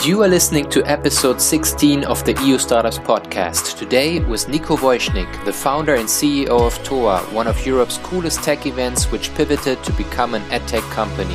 You are listening to episode 16 of the EU Startups podcast. Today with Niko Woischnik, the founder and CEO of TOA, one of Europe's coolest tech events which pivoted to become an edtech company.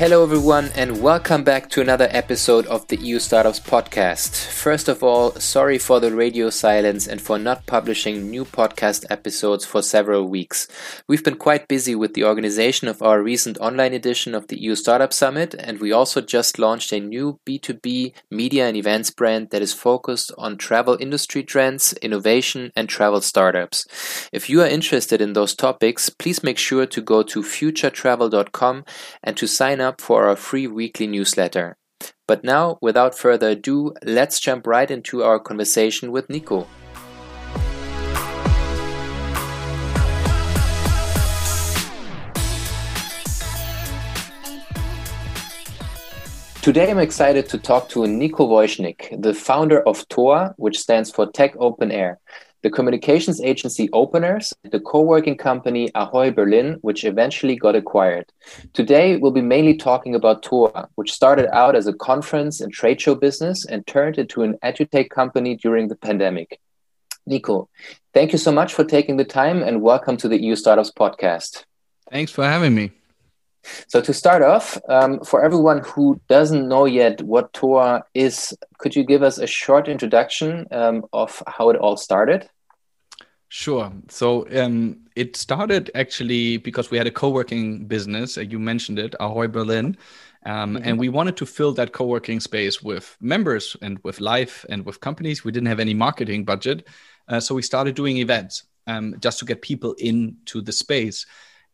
Hello, everyone, and welcome back to another episode of the EU Startups Podcast. First of all, sorry for the radio silence and for not publishing new podcast episodes for several weeks. We've been quite busy with the organization of our recent online edition of the EU Startup Summit, and we also just launched a new B2B media and events brand that is focused on travel industry trends, innovation, and travel startups. If you are interested in those topics, please make sure to go to futuretravel.com and to sign up up for our free weekly newsletter. But now, without further ado, let's jump right into our conversation with Niko. Today I'm excited to talk to Niko Woischnik, the founder of TOA, which stands for Tech Open Air the communications agency Openers, the co-working company Ahoy Berlin, which eventually got acquired. Today, we'll be mainly talking about TOA, which started out as a conference and trade show business and turned into an edutech company during the pandemic. Niko, thank you so much for taking the time and welcome to the EU Startups podcast. Thanks for having me. So to start off, um, for everyone who doesn't know yet what TOA is, could you give us a short introduction um, of how it all started? Sure. So um, it started actually because we had a co-working business. Uh, you mentioned it, Ahoy Berlin. Um, mm-hmm. And we wanted to fill that co working space with members and with life and with companies. We didn't have any marketing budget. Uh, so we started doing events um, just to get people into the space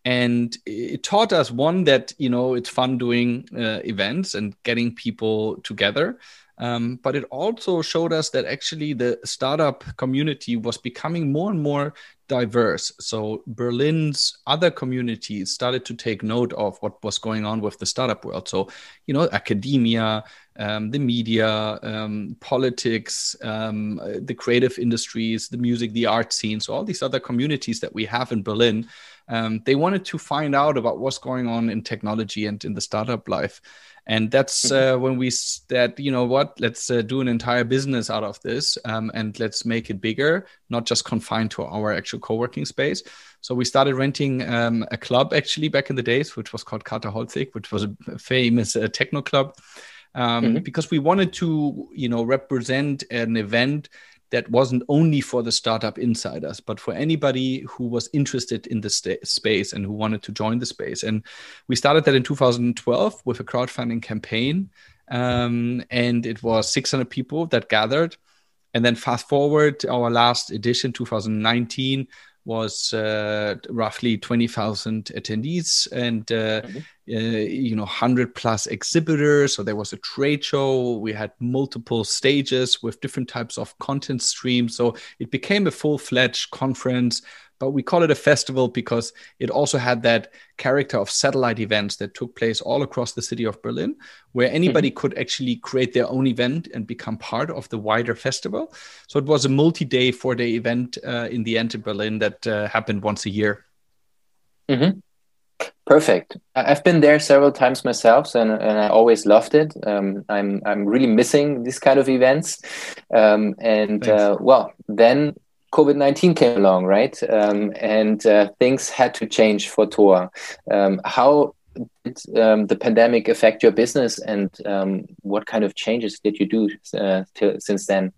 and it taught us one that you know it's fun doing uh, events and getting people together um, but it also showed us that actually the startup community was becoming more and more diverse. So Berlin's other communities started to take note of what was going on with the startup world. So, you know, academia, um, the media, um, politics, um, the creative industries, the music, the art scene. So all these other communities that we have in Berlin um, they wanted to find out about what's going on in technology and in the startup life and that's mm-hmm. uh, when we said you know what let's uh, do an entire business out of this um, and let's make it bigger not just confined to our actual co-working space so we started renting um, a club actually back in the days which was called Kater Holzig which was a famous uh, techno club um, mm-hmm. because we wanted to you know represent an event that wasn't only for the startup insiders, but for anybody who was interested in the st- space and who wanted to join the space. And we started that in 2012 with a crowdfunding campaign. Um, and it was 600 people that gathered. And then fast forward, our last edition, 2019, was uh, roughly 20,000 attendees and uh, mm-hmm. uh, you know 100 plus exhibitors. So there was a trade show. We had multiple stages with different types of content streams. So it became a full-fledged conference but we call it a festival because it also had that character of satellite events that took place all across the city of Berlin, where anybody mm-hmm. could actually create their own event and become part of the wider festival. So it was a multi day, four day event uh, in the end in Berlin that uh, happened once a year. Mm-hmm. Perfect. I've been there several times myself, and, and I always loved it. Um, I'm I'm really missing these kind of events, um, and uh, well, then COVID 19 came along, right? Um, and uh, things had to change for TOA. Um, how did um, the pandemic affect your business and um, what kind of changes did you do uh, since then?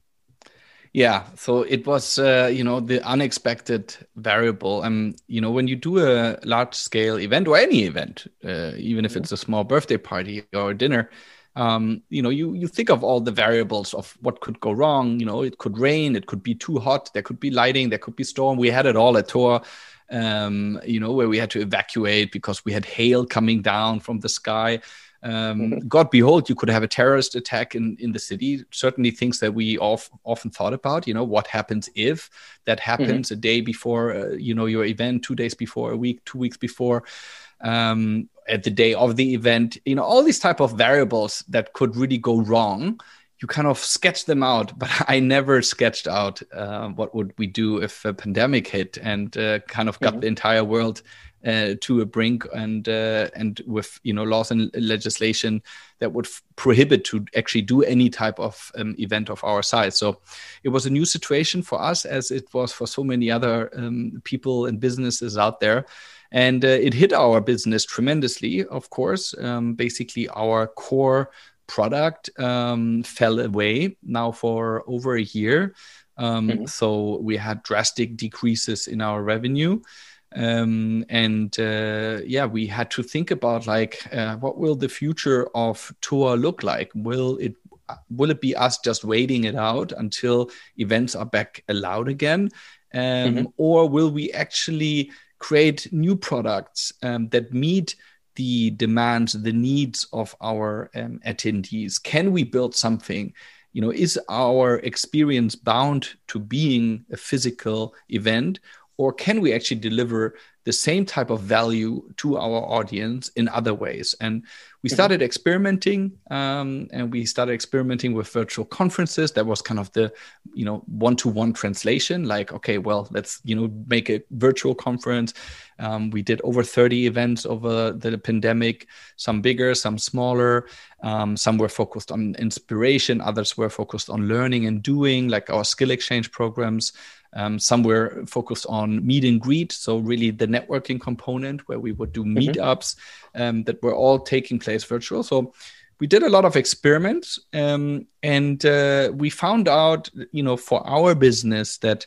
Yeah, so it was, uh, you know, the unexpected variable. Um, you know, when you do a large scale event or any event, uh, even if mm-hmm. it's a small birthday party or a dinner, um, you know, you you think of all the variables of what could go wrong. You know, it could rain, it could be too hot, there could be lighting, there could be storm. We had it all at TOA, um, you know, where we had to evacuate because we had hail coming down from the sky. Um, mm-hmm. God behold, you could have a terrorist attack in, in the city. Certainly, things that we of, often thought about. You know, what happens if that happens mm-hmm. a day before, uh, you know, your event, two days before, a week, two weeks before, um, at the day of the event. You know, all these type of variables that could really go wrong you kind of sketch them out, but I never sketched out uh, what would we do if a pandemic hit and uh, kind of got mm-hmm. the entire world uh, to a brink and uh, and with you know laws and legislation that would f- prohibit to actually do any type of um, event of our size. So it was a new situation for us, as it was for so many other um, people and businesses out there. And uh, it hit our business tremendously, of course. Um, basically, our core product um, fell away now for over a year. Um, mm-hmm. So we had drastic decreases in our revenue. Um, and uh, yeah, we had to think about like, uh, what will the future of TOA look like? Will it will it be us just waiting it out until events are back allowed again, um, mm-hmm. or will we actually create new products um, that meet the demands, the needs of our um, attendees? Can we build something? You know, is our experience bound to being a physical event, or can we actually deliver the same type of value to our audience in other ways? And we mm-hmm. started experimenting um, and we started experimenting with virtual conferences. That was kind of the you know one-to-one translation like okay well let's you know make a virtual conference. Um, we did over 30 events over the pandemic. Some bigger some smaller. Um, some were focused on inspiration others were focused on learning and doing like our skill exchange programs um, some were focused on meet and greet, so really the networking component where we would do mm-hmm. meetups um, that were all taking place virtual. So we did a lot of experiments, um, and uh, we found out, you know, for our business that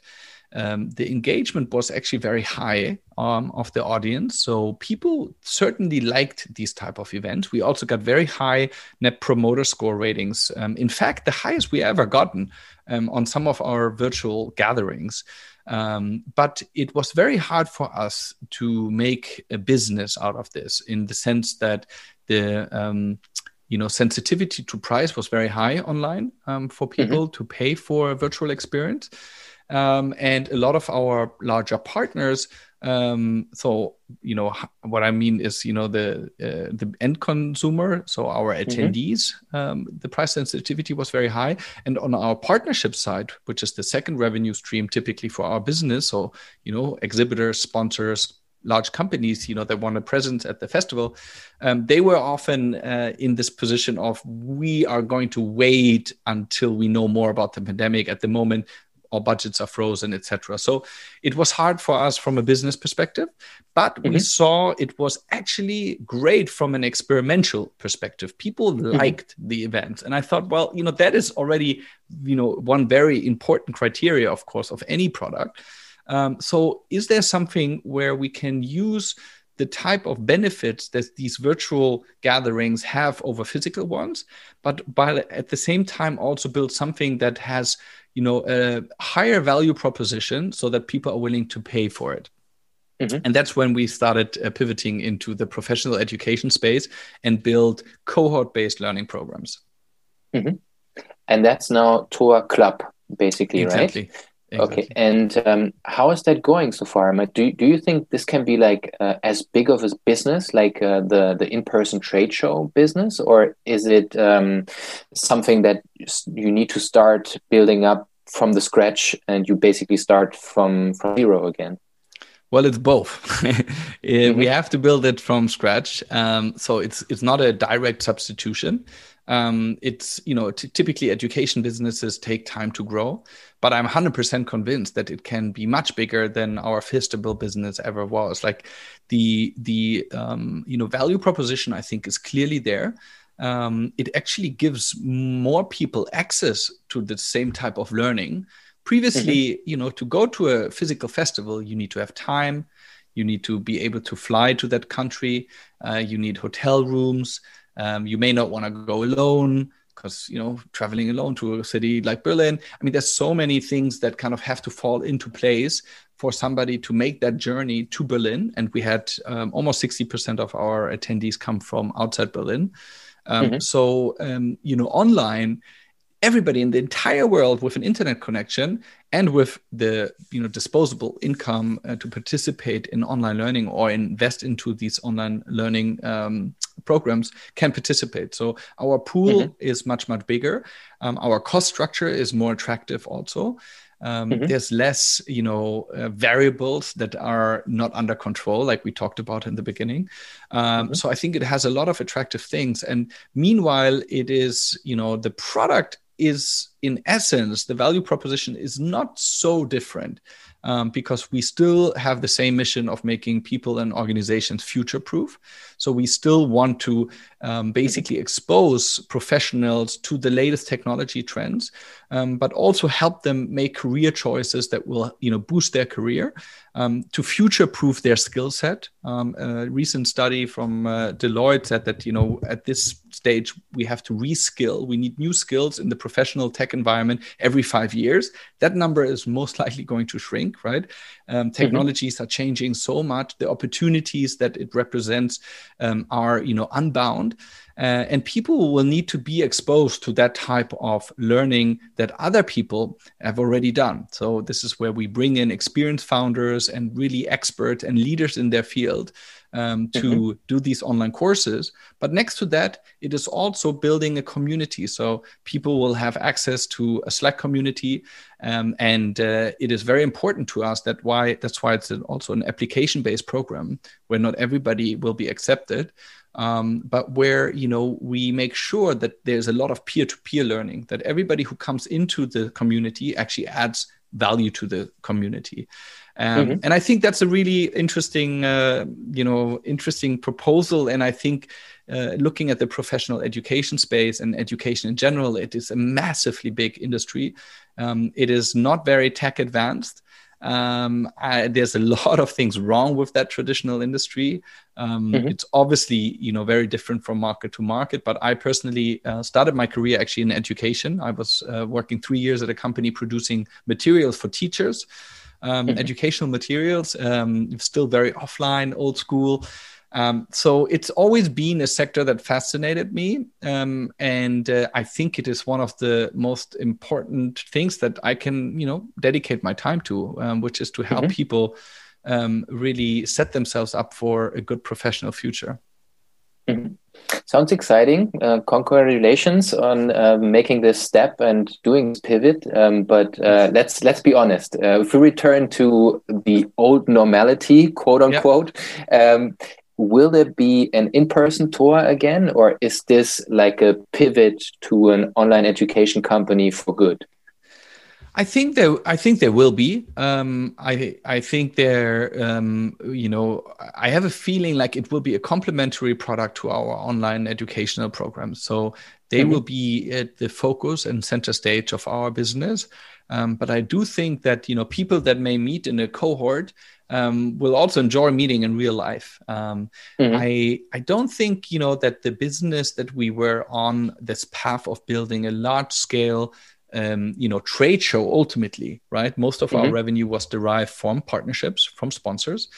um, the engagement was actually very high um, of the audience. So people certainly liked these type of events. We also got very high net promoter score ratings. Um, in fact, the highest we ever gotten um, on some of our virtual gatherings. Um, but it was very hard for us to make a business out of this in the sense that the um, you know sensitivity to price was very high online um, for mm-hmm. people mm-hmm. to pay for a virtual experience um, and a lot of our larger partners um, so you know what I mean is you know the uh, the end consumer, so our mm-hmm. attendees, mm-hmm. um, the price sensitivity was very high, and on our partnership side, which is the second revenue stream typically for our business, so you know exhibitors, sponsors, large companies, you know, that want a presence at the festival, um, they were often uh, in this position of we are going to wait until we know more about the pandemic. At the moment, our budgets are frozen, etc. So it was hard for us from a business perspective, but mm-hmm. we saw it was actually great from an experimental perspective. People mm-hmm. liked the event, and I thought, well, you know, that is already, you know, one very important criteria, of course, of any product. Um, so, is there something where we can use the type of benefits that these virtual gatherings have over physical ones, but by at the same time also build something that has you know a higher value proposition so that people are willing to pay for it mm-hmm. and that's when we started uh, pivoting into the professional education space and build cohort based learning programs mm-hmm. and that's now TOA club basically exactly. right Exactly. Okay, and um, how is that going so far? Do do you think this can be like uh, as big of a business like uh, the the in person trade show business, or is it um, something that you need to start building up from the scratch and you basically start from from zero again? Well, it's both. mm-hmm. We have to build it from scratch, um, so it's it's not a direct substitution. Um, it's you know t- typically education businesses take time to grow but i'm 100% convinced that it can be much bigger than our festival business ever was. Like the the um, you know value proposition i think is clearly there. Um, it actually gives more people access to the same type of learning. Previously mm-hmm. you know to go to a physical festival you need to have time. You need to be able to fly to that country. Uh, you need hotel rooms um, you may not want to go alone because you know traveling alone to a city like berlin i mean there's so many things that kind of have to fall into place for somebody to make that journey to Berlin. And we had um, almost 60% of our attendees come from outside Berlin. Um, mm-hmm. So, um, you know, online, everybody in the entire world with an internet connection and with the you know disposable income uh, to participate in online learning or invest into these online learning um, programs can participate so our pool mm-hmm. is much much bigger um, our cost structure is more attractive also um, mm-hmm. There's less, you know, uh, variables that are not under control, like we talked about in the beginning. Um, mm-hmm. So I think it has a lot of attractive things. And meanwhile, it is, you know, the product is in essence the value proposition is not so different um, because we still have the same mission of making people and organizations future proof. So we still want to um, basically expose professionals to the latest technology trends, um, but also help them make career choices that will you know boost their career um, to future proof their skill set. Um, a recent study from uh, Deloitte said that you know at this stage we have to reskill. We need new skills in the professional tech environment every five years. That number is most likely going to shrink, right? Um, mm-hmm. technologies mm-hmm. are changing so much. The opportunities that it represents um, are, you know, unbound. Uh, and people will need to be exposed to that type of learning that other people have already done. So this is where we bring in experienced founders and really experts and leaders in their field um, to mm-hmm. do these online courses. But next to that, it is also building a community. So people will have access to a Slack community, um, and uh, it is very important to us that why that's why it's also an application-based program where not everybody will be accepted. Um, but where you know we make sure that there's a lot of peer-to-peer learning that everybody who comes into the community actually adds value to the community um, mm-hmm. And I think that's a really interesting, uh, you know, interesting proposal. And I think uh, looking at the professional education space and education in general, it is a massively big industry. Um, it is not very tech advanced. Um, I, there's a lot of things wrong with that traditional industry. Um, mm-hmm. It's obviously you know very different from market to market. But I personally uh, started my career actually in education. I was uh, working three years at a company producing materials for teachers um, mm-hmm. educational materials, um, still very offline, old school. Um, so it's always been a sector that fascinated me, um, and uh, I think it is one of the most important things that I can, you know, dedicate my time to, um, which is to help mm-hmm. people um, really set themselves up for a good professional future. Sounds exciting. Uh, congratulations on uh, making this step and doing this pivot. Um, but uh, let's let's be honest. Uh, if we return to the old normality, quote unquote, um, will there be an in-person TOA again, or is this like a pivot to an online education company for good? I think there. I think there will be. Um, I I think there. Um, you know, I have a feeling like it will be a complementary product to our online educational programs. So they mm-hmm. will be at the focus and center stage of our business. Um, but I do think that you know people that may meet in a cohort um, will also enjoy meeting in real life. Um, mm-hmm. I I don't think you know that the business that we were on this path of building a large scale um, you know trade show ultimately right most of mm-hmm. our revenue was derived from partnerships from sponsors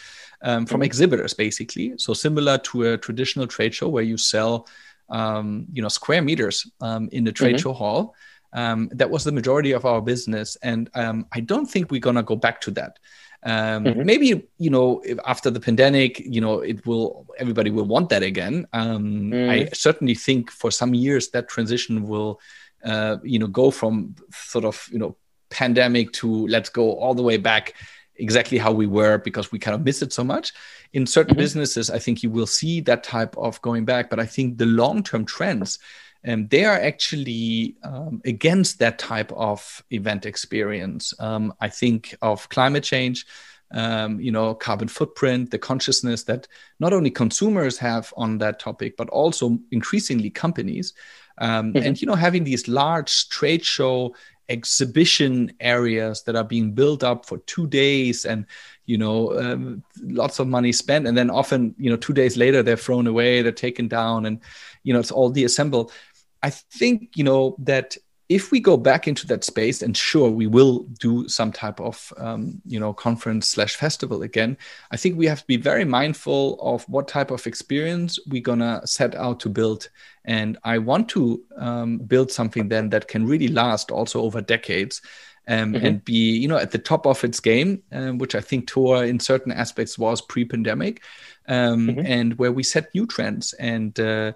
um, from mm-hmm. exhibitors basically so similar to a traditional trade show where you sell um, you know square meters um, in the trade mm-hmm. show hall um, that was the majority of our business and um, i don't think we're going to go back to that um, mm-hmm. maybe you know after the pandemic you know it will everybody will want that again um, mm. i certainly think for some years that transition will uh, you know go from sort of you know pandemic to let's go all the way back exactly how we were because we kind of miss it so much in certain mm-hmm. businesses i think you will see that type of going back but i think the long-term trends um, they are actually um, against that type of event experience um, i think of climate change um, you know carbon footprint the consciousness that not only consumers have on that topic but also increasingly companies um, mm-hmm. and you know having these large trade show exhibition areas that are being built up for two days and you know um, lots of money spent and then often you know two days later they're thrown away they're taken down and you know it's all deassembled i think you know that if we go back into that space, and sure, we will do some type of um, you know conference slash festival again. I think we have to be very mindful of what type of experience we're gonna set out to build. And I want to um, build something then that can really last also over decades. Um, mm-hmm. and be you know at the top of its game, um, which I think TOA in certain aspects was pre-pandemic, um, mm-hmm. and where we set new trends. And uh,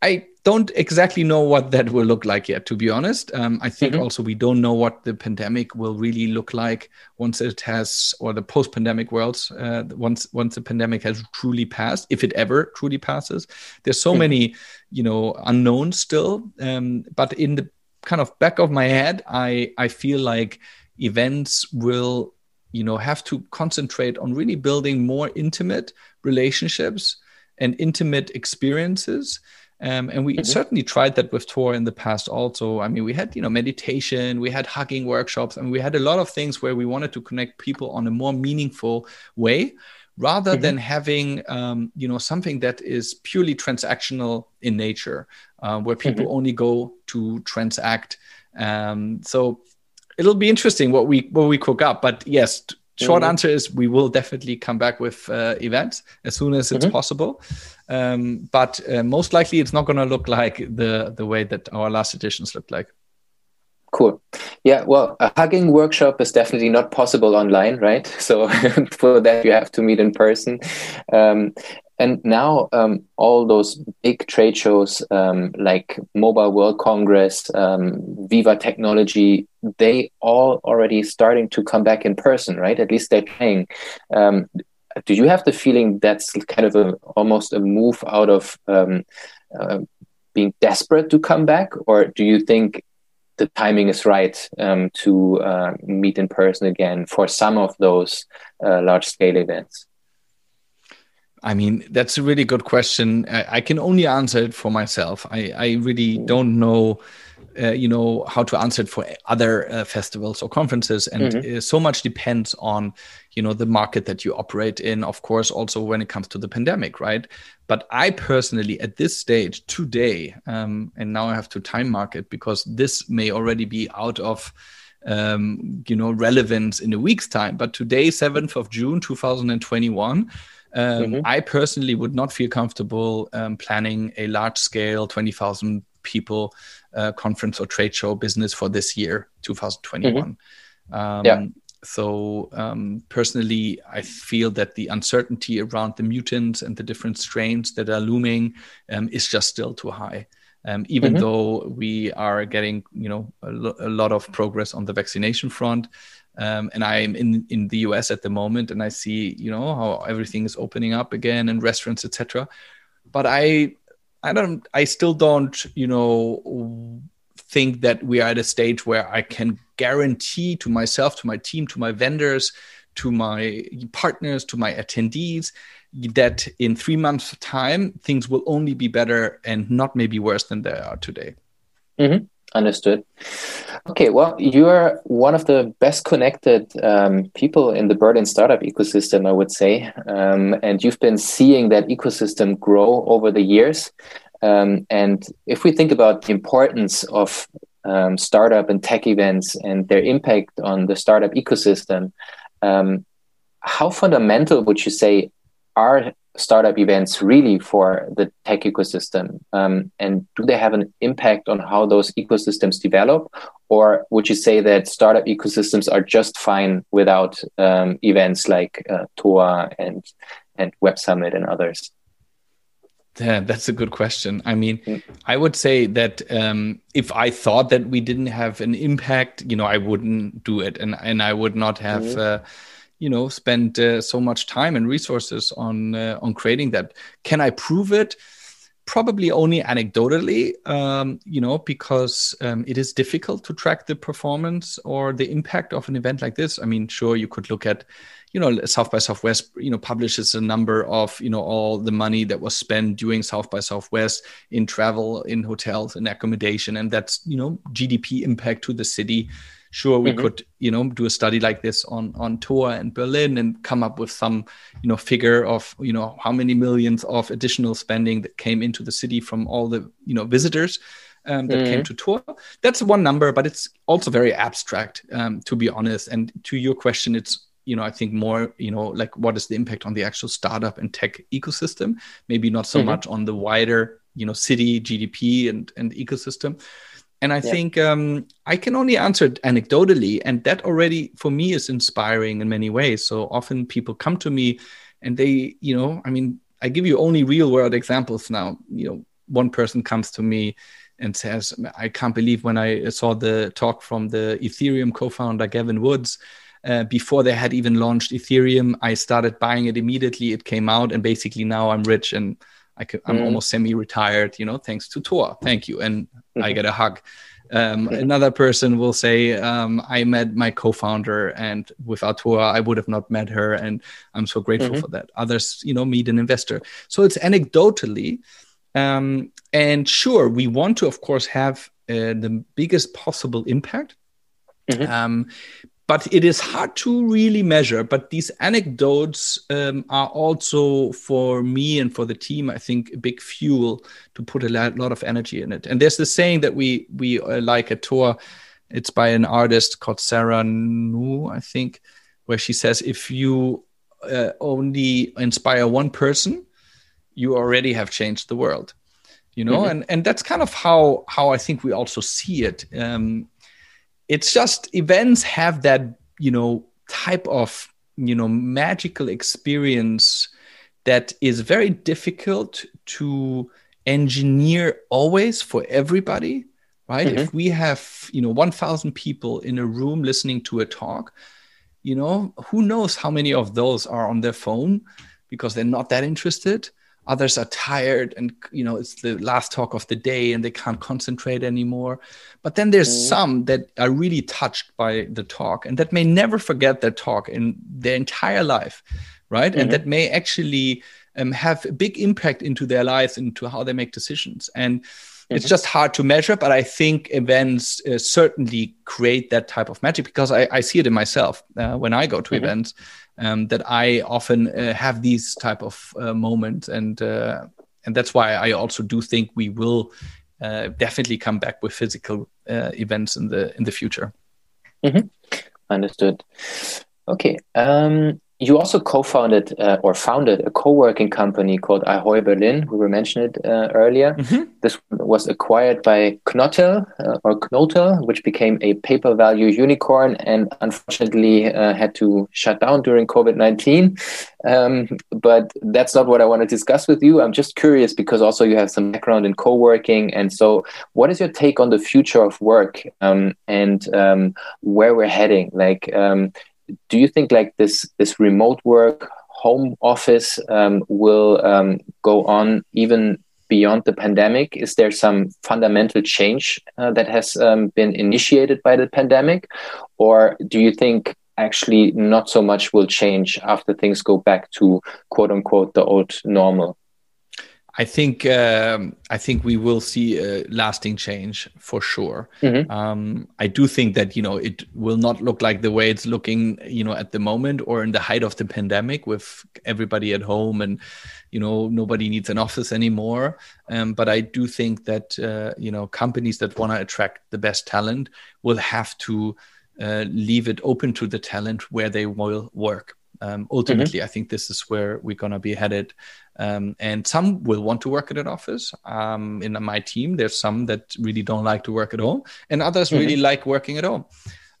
I don't exactly know what that will look like yet, to be honest. Um, I think mm-hmm. also we don't know what the pandemic will really look like once it has, or the post-pandemic worlds, uh, once once the pandemic has truly passed, if it ever truly passes. There's so mm-hmm. many, you know, unknowns still. Um, but in the kind of back of my head, I I feel like events will, you know, have to concentrate on really building more intimate relationships and intimate experiences um, and we mm-hmm. certainly tried that with TOA in the past also. I mean, we had, you know, meditation, we had hugging workshops, and we had a lot of things where we wanted to connect people on a more meaningful way rather mm-hmm. than having, um, you know, something that is purely transactional in nature, uh, where people mm-hmm. only go to transact. Um, so it'll be interesting what we what we cook up. But yes, short mm-hmm. answer is we will definitely come back with uh, events as soon as it's mm-hmm. possible. Um, but uh, most likely it's not going to look like the the way that our last editions looked like. Cool. Yeah well a hugging workshop is definitely not possible online right? So for that you have to meet in person. Um, and now um, all those big trade shows um, like Mobile World Congress, um, Viva Technology, they all already starting to come back in person, right? At least they're trying. Um, do you have the feeling that's kind of a, almost a move out of um, uh, being desperate to come back, or do you think the timing is right um, to uh, meet in person again for some of those uh, large scale events? I mean, that's a really good question. I, I can only answer it for myself. I, I really don't know, uh, you know, how to answer it for other uh, festivals or conferences, and mm-hmm. uh, so much depends on, you know, the market that you operate in. Of course, also when it comes to the pandemic, right? But I personally, at this stage today, um, and now I have to time market because this may already be out of um, you know relevance in a week's time but today 7th of june 2021 um, mm-hmm. I personally would not feel comfortable um, planning a large scale 20,000 people uh, conference or trade show business for this year, 2021. Mm-hmm. Um, yeah. So, um, personally, I feel that the uncertainty around the mutants and the different strains that are looming um, is just still too high. Um, even mm-hmm. though we are getting, you know, a, lo- a lot of progress on the vaccination front, um, and I'm in in the US at the moment, and I see you know how everything is opening up again and restaurants, etc. But I I don't I still don't you know think that we are at a stage where I can guarantee to myself, to my team, to my vendors, to my partners, to my attendees that in three months' time things will only be better and not maybe worse than they are today. Mm-hmm. Understood. Okay, well, you're one of the best connected um, people in the Berlin startup ecosystem, I would say. Um, and you've been seeing that ecosystem grow over the years. Um, and if we think about the importance of um, startup and tech events and their impact on the startup ecosystem, um, how fundamental would you say are startup events really for the tech ecosystem? Um, and do they have an impact on how those ecosystems develop? Or would you say that startup ecosystems are just fine without um, events like uh, TOA and, and Web Summit and others? Yeah, that's a good question. I mean, mm. I would say that um, if I thought that we didn't have an impact, you know, I wouldn't do it, and and I would not have. Mm -hmm. uh, you know spend uh, so much time and resources on uh, on creating that. Can i prove it? Probably only anecdotally um, you know because um, it is difficult to track the performance or the impact of an event like this. I mean sure you could look at you know south by southwest you know publishes a number of you know all the money that was spent doing south by southwest in travel in hotels and accommodation and that's you know gdp impact to the city sure we mm-hmm. could you know do a study like this on on TOA in berlin and come up with some you know figure of you know how many millions of additional spending that came into the city from all the you know visitors um, that mm-hmm. came to TOA. That's one number, but it's also very abstract, um, to be honest. And to your question, it's you know, I think more, you know, like what is the impact on the actual startup and tech ecosystem? Maybe not so mm-hmm. much on the wider, you know, city GDP and and ecosystem. And I yeah. think um, I can only answer it anecdotally, and that already for me is inspiring in many ways. So often people come to me, and they, you know, I mean, I give you only real world examples now. You know, one person comes to me and says, "I can't believe when I saw the talk from the Ethereum co-founder Gavin Woods." Uh, before they had even launched Ethereum, I started buying it immediately. It came out, and basically now I'm rich and I am mm. almost semi-retired. You know, thanks to TOA. Thank you, and. I get a hug. Um, another person will say, um, "I met my co-founder, and without TOA, I would have not met her, and I'm so grateful mm-hmm. for that." Others, you know, meet an investor. So it's anecdotally, um, and sure, we want to, of course, have uh, the biggest possible impact. Mm-hmm. But it is hard to really measure. But these anecdotes um, are also for me and for the team, I think, a big fuel to put a lot of energy in it. And there's the saying that we we uh, like a tour. It's by an artist called Sarah Nu, I think, where she says, if you uh, only inspire one person, you already have changed the world. You know, mm-hmm. and and that's kind of how how I think we also see it. Um, it's just events have that you know type of you know magical experience that is very difficult to engineer always for everybody right mm-hmm. if we have you know 1000 people in a room listening to a talk you know who knows how many of those are on their phone because they're not that interested others are tired and you know it's the last talk of the day and they can't concentrate anymore but then there's mm. some that are really touched by the talk and that may never forget that talk in their entire life right mm-hmm. and that may actually um, have a big impact into their lives into how they make decisions and mm-hmm. it's just hard to measure but i think events uh, certainly create that type of magic because i, I see it in myself uh, when i go to mm-hmm. events um, that I often uh, have these type of uh, moments, and uh, and that's why I also do think we will uh, definitely come back with physical uh, events in the in the future. Mm-hmm. Understood. Okay. Um, you also co-founded uh, or founded a co-working company called Ahoy Berlin. We were mentioned it uh, earlier. Mm-hmm. This was acquired by Knotel uh, or Knotel, which became a paper value unicorn and unfortunately uh, had to shut down during COVID-19. Um, but that's not what I want to discuss with you. I'm just curious because also you have some background in co-working. And so what is your take on the future of work um, and um, where we're heading? Like, um, do you think like this this remote work home office um, will um, go on even beyond the pandemic? Is there some fundamental change uh, that has um, been initiated by the pandemic? Or do you think actually not so much will change after things go back to quote unquote the old normal I think um, I think we will see a lasting change for sure. Mm-hmm. Um, I do think that you know it will not look like the way it's looking you know at the moment or in the height of the pandemic with everybody at home and you know nobody needs an office anymore. Um, but I do think that uh, you know companies that want to attract the best talent will have to uh, leave it open to the talent where they will work. Um, ultimately, mm-hmm. I think this is where we're going to be headed. Um, and some will want to work at an office. Um, in my team, there's some that really don't like to work at home, and others mm-hmm. really like working at home.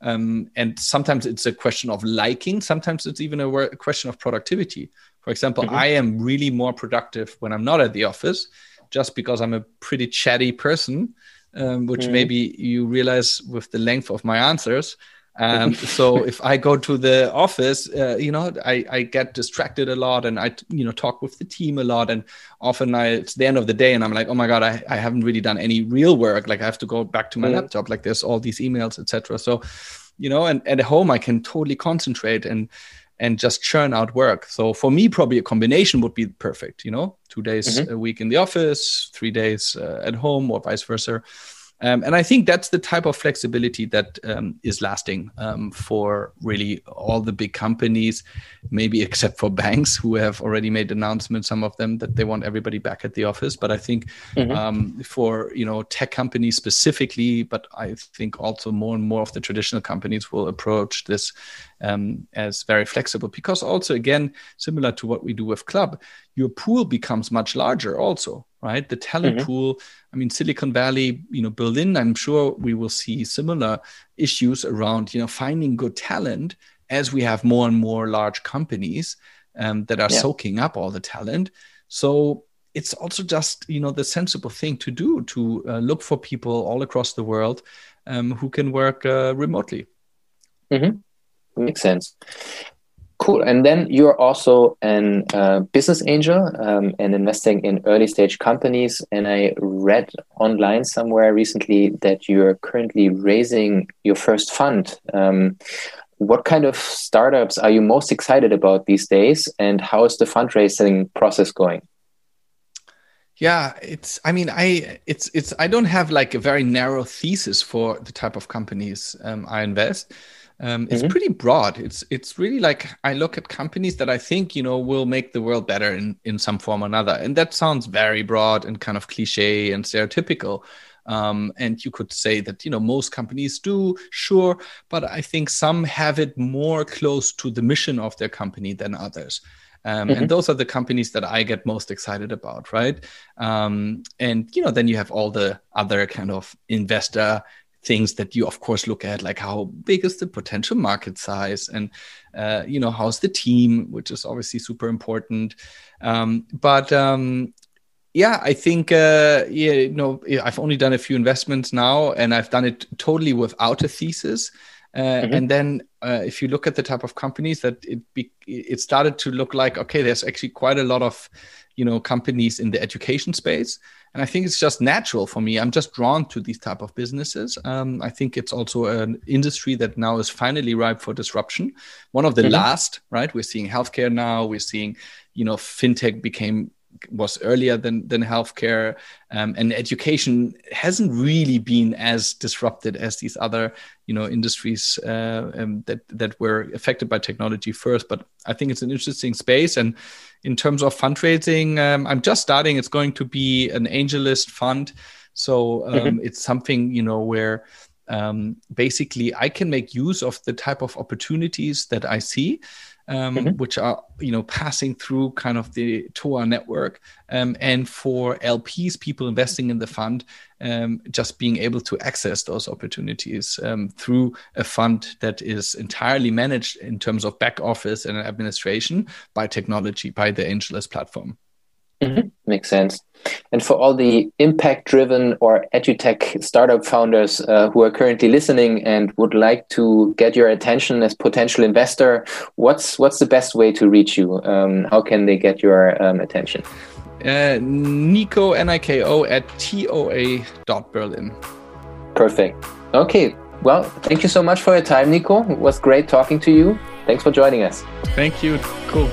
Um, and sometimes it's a question of liking. Sometimes it's even a, a question of productivity. For example, mm-hmm. I am really more productive when I'm not at the office, just because I'm a pretty chatty person, um, which mm-hmm. maybe you realize with the length of my answers. Um, so if I go to the office, uh, you know, I, I get distracted a lot and I, you know, talk with the team a lot. And often I, it's the end of the day and I'm like, oh my God, I, I haven't really done any real work. Like I have to go back to my mm. laptop, like there's all these emails, etc. So, you know, and, at home I can totally concentrate and, and just churn out work. So for me, probably a combination would be perfect, you know, two days mm-hmm. a week in the office, three days uh, at home or vice versa Um, and I think that's the type of flexibility that um, is lasting um, for really all the big companies, maybe except for banks who have already made announcements, some of them that they want everybody back at the office. But I think mm-hmm. Um, for you know tech companies specifically, but I think also more and more of the traditional companies will approach this um, as very flexible because also again similar to what we do with club your pool becomes much larger also right the talent mm-hmm. pool i mean silicon valley you know berlin i'm sure we will see similar issues around you know finding good talent as we have more and more large companies um, that are yeah. soaking up all the talent so it's also just you know the sensible thing to do to uh, look for people all across the world um, who can work uh, remotely mm-hmm. Makes sense. Cool. And then you're also an uh, business angel um, and investing in early stage companies. And I read online somewhere recently that you're currently raising your first fund. Um, what kind of startups are you most excited about these days? And how is the fundraising process going? Yeah, it's. I mean, I it's it's. I don't have like a very narrow thesis for the type of companies um, I invest um, it's mm-hmm. pretty broad. It's it's really like I look at companies that I think you know will make the world better in in some form or another, and that sounds very broad and kind of cliche and stereotypical. Um, and you could say that you know most companies do, sure, but I think some have it more close to the mission of their company than others. Um, mm-hmm. and those are the companies that I get most excited about, right? Um, and you know, then you have all the other kind of investor things that you of course look at like how big is the potential market size and uh, you know how's the team which is obviously super important. Um, but um, yeah i think uh, yeah you know i've only done a few investments now and i've done it totally without a thesis uh, mm-hmm. and then uh, if you look at the type of companies that it be, it started to look like okay there's actually quite a lot of you know companies in the education space. And i think it's just natural for me. I'm just drawn to these type of businesses. Um, i think it's also an industry that now is finally ripe for disruption. One of the mm-hmm. last right? We're seeing healthcare now. We're seeing you know fintech became was earlier than than healthcare, um, and education hasn't really been as disrupted as these other you know industries uh, um, that that were affected by technology first. But I think it's an interesting space, and in terms of fundraising, um, I'm just starting. It's going to be an AngelList fund, so um, mm-hmm. it's something you know where. Um, basically, I can make use of the type of opportunities that I see, um, mm-hmm. which are you know passing through kind of the TOA network, um, and for LPs, people investing in the fund, um, just being able to access those opportunities um, through a fund that is entirely managed in terms of back office and administration by technology by the AngelList platform. Mm-hmm. Makes sense. And for all the impact driven or edutech startup founders uh, who are currently listening and would like to get your attention as potential investor, what's what's the best way to reach you? Um, how can they get your um, attention? Uh, Niko, N-I-K-O at toa dot Berlin. Perfect. Okay. Well, thank you so much for your time, Niko. It was great talking to you. Thanks for joining us. Thank you. Cool.